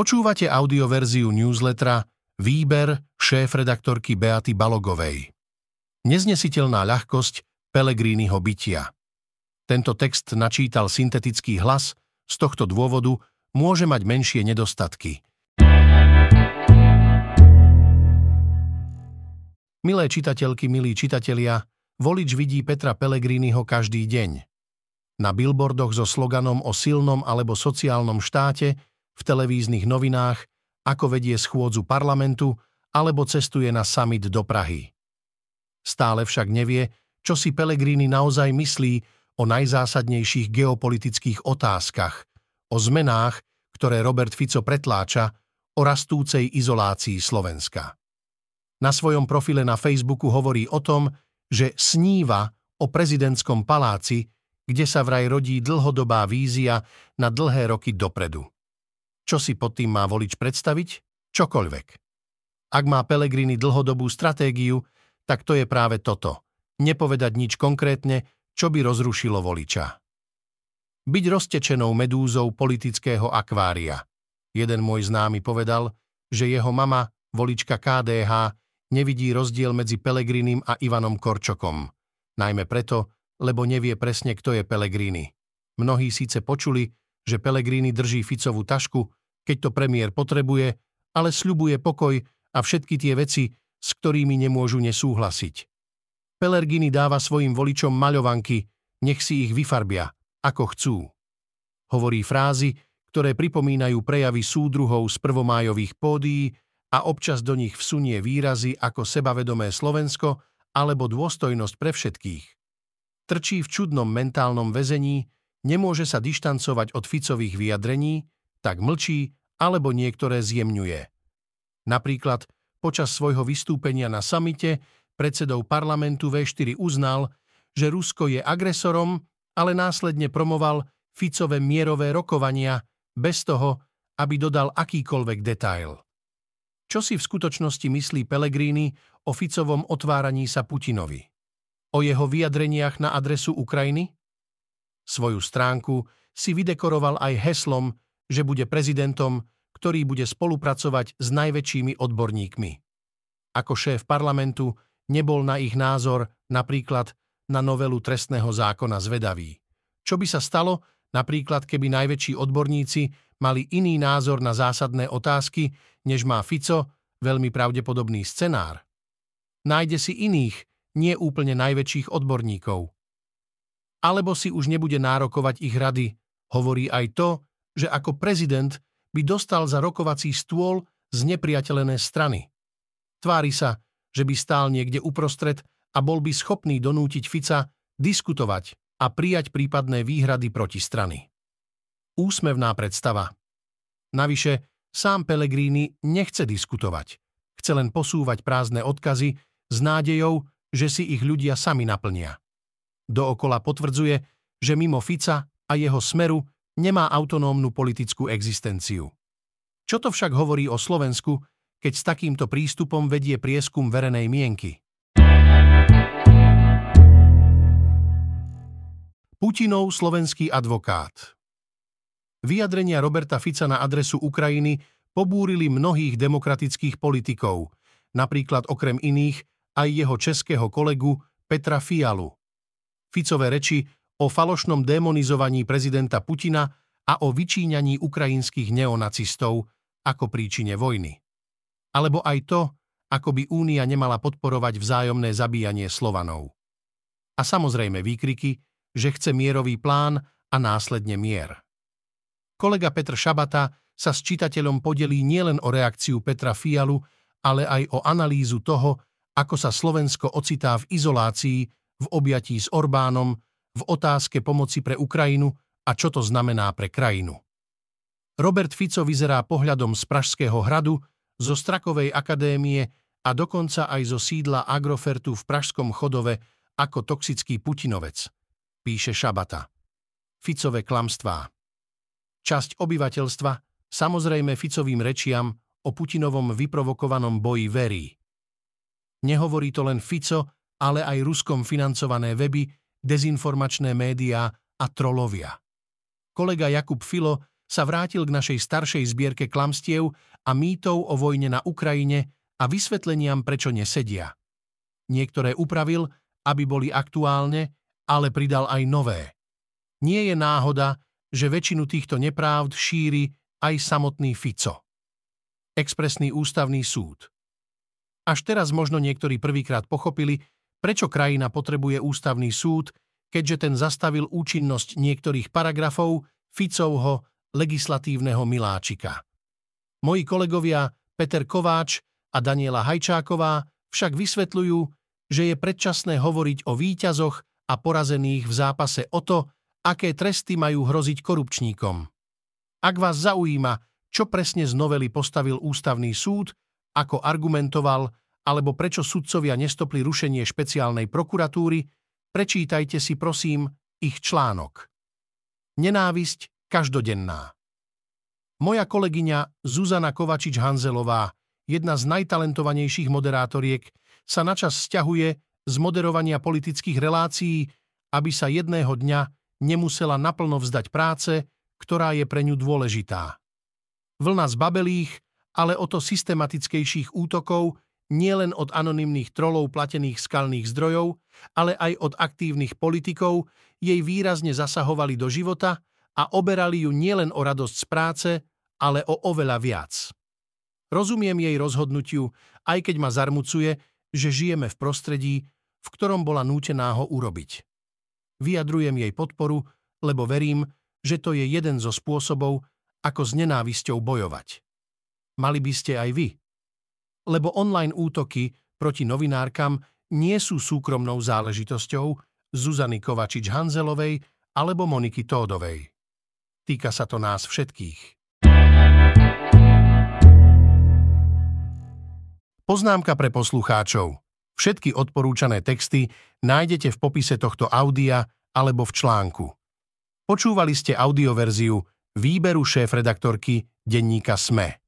Počúvate audioverziu newslettera Výber šéf-redaktorky Beaty Balogovej. Neznesiteľná ľahkosť Pelegrínyho bytia. Tento text načítal syntetický hlas, z tohto dôvodu môže mať menšie nedostatky. Milé čitateľky, milí čitatelia, volič vidí Petra Pelegrínyho každý deň. Na billboardoch so sloganom o silnom alebo sociálnom štáte – v televíznych novinách, ako vedie schôdzu parlamentu alebo cestuje na summit do Prahy. Stále však nevie, čo si Pellegrini naozaj myslí o najzásadnejších geopolitických otázkach, o zmenách, ktoré Robert Fico pretláča, o rastúcej izolácii Slovenska. Na svojom profile na Facebooku hovorí o tom, že sníva o prezidentskom paláci, kde sa vraj rodí dlhodobá vízia na dlhé roky dopredu. Čo si pod tým má volič predstaviť? Čokoľvek. Ak má Pelegrini dlhodobú stratégiu, tak to je práve toto. Nepovedať nič konkrétne, čo by rozrušilo voliča. Byť roztečenou medúzou politického akvária. Jeden môj známy povedal, že jeho mama, volička KDH, nevidí rozdiel medzi Pelegrinim a Ivanom Korčokom. Najmä preto, lebo nevie presne, kto je Pelegrini. Mnohí síce počuli, že Pelegrini drží Ficovú tašku, keď to premiér potrebuje, ale sľubuje pokoj a všetky tie veci, s ktorými nemôžu nesúhlasiť. Pelergini dáva svojim voličom maľovanky, nech si ich vyfarbia, ako chcú. Hovorí frázy, ktoré pripomínajú prejavy súdruhov z prvomájových pódií a občas do nich vsunie výrazy ako sebavedomé Slovensko alebo dôstojnosť pre všetkých. Trčí v čudnom mentálnom väzení, nemôže sa dištancovať od Ficových vyjadrení, tak mlčí alebo niektoré zjemňuje. Napríklad počas svojho vystúpenia na samite predsedov parlamentu V4 uznal, že Rusko je agresorom, ale následne promoval Ficové mierové rokovania bez toho, aby dodal akýkoľvek detail. Čo si v skutočnosti myslí Pellegrini o Ficovom otváraní sa Putinovi? O jeho vyjadreniach na adresu Ukrajiny? Svoju stránku si vydekoroval aj heslom že bude prezidentom, ktorý bude spolupracovať s najväčšími odborníkmi. Ako šéf parlamentu nebol na ich názor napríklad na novelu trestného zákona zvedavý. Čo by sa stalo, napríklad keby najväčší odborníci mali iný názor na zásadné otázky, než má Fico, veľmi pravdepodobný scenár. Nájde si iných, nie úplne najväčších odborníkov. Alebo si už nebude nárokovať ich rady, hovorí aj to, že ako prezident by dostal za rokovací stôl z nepriateľené strany. Tvári sa, že by stál niekde uprostred a bol by schopný donútiť Fica diskutovať a prijať prípadné výhrady proti strany. Úsmevná predstava. Navyše, sám Pellegrini nechce diskutovať. Chce len posúvať prázdne odkazy s nádejou, že si ich ľudia sami naplnia. Dookola potvrdzuje, že mimo Fica a jeho smeru nemá autonómnu politickú existenciu. Čo to však hovorí o Slovensku, keď s takýmto prístupom vedie prieskum verenej mienky? Putinov slovenský advokát Vyjadrenia Roberta Fica na adresu Ukrajiny pobúrili mnohých demokratických politikov, napríklad okrem iných aj jeho českého kolegu Petra Fialu. Ficové reči o falošnom demonizovaní prezidenta Putina a o vyčíňaní ukrajinských neonacistov ako príčine vojny. Alebo aj to, ako by Únia nemala podporovať vzájomné zabíjanie Slovanov. A samozrejme výkriky, že chce mierový plán a následne mier. Kolega Petr Šabata sa s čitateľom podelí nielen o reakciu Petra Fialu, ale aj o analýzu toho, ako sa Slovensko ocitá v izolácii v objatí s Orbánom v otázke pomoci pre Ukrajinu a čo to znamená pre krajinu. Robert Fico vyzerá pohľadom z Pražského hradu, zo Strakovej akadémie a dokonca aj zo sídla Agrofertu v Pražskom chodove ako toxický Putinovec, píše Šabata. Ficové klamstvá. Časť obyvateľstva samozrejme Ficovým rečiam o Putinovom vyprovokovanom boji verí. Nehovorí to len Fico, ale aj ruskom financované weby, dezinformačné médiá a trolovia. Kolega Jakub Filo sa vrátil k našej staršej zbierke klamstiev a mýtov o vojne na Ukrajine a vysvetleniam, prečo nesedia. Niektoré upravil, aby boli aktuálne, ale pridal aj nové. Nie je náhoda, že väčšinu týchto neprávd šíri aj samotný Fico. Expresný ústavný súd. Až teraz možno niektorí prvýkrát pochopili, prečo krajina potrebuje ústavný súd, keďže ten zastavil účinnosť niektorých paragrafov Ficovho legislatívneho miláčika. Moji kolegovia Peter Kováč a Daniela Hajčáková však vysvetľujú, že je predčasné hovoriť o výťazoch a porazených v zápase o to, aké tresty majú hroziť korupčníkom. Ak vás zaujíma, čo presne z novely postavil ústavný súd, ako argumentoval, alebo prečo sudcovia nestopli rušenie špeciálnej prokuratúry, prečítajte si prosím ich článok. Nenávisť každodenná. Moja kolegyňa Zuzana Kovačič-Hanzelová jedna z najtalentovanejších moderátoriek, sa načas stiahuje z moderovania politických relácií, aby sa jedného dňa nemusela naplno vzdať práce, ktorá je pre ňu dôležitá. Vlna z babelých, ale o to systematickejších útokov nielen od anonymných trolov platených skalných zdrojov, ale aj od aktívnych politikov jej výrazne zasahovali do života a oberali ju nielen o radosť z práce, ale o oveľa viac. Rozumiem jej rozhodnutiu, aj keď ma zarmucuje, že žijeme v prostredí, v ktorom bola nútená ho urobiť. Vyjadrujem jej podporu, lebo verím, že to je jeden zo spôsobov, ako s nenávisťou bojovať. Mali by ste aj vy. Lebo online útoky proti novinárkam nie sú súkromnou záležitosťou Zuzany Kovačič-Hanzelovej alebo Moniky Tódovej. Týka sa to nás všetkých. Poznámka pre poslucháčov. Všetky odporúčané texty nájdete v popise tohto audia alebo v článku. Počúvali ste audioverziu výberu šéf-redaktorky denníka SME.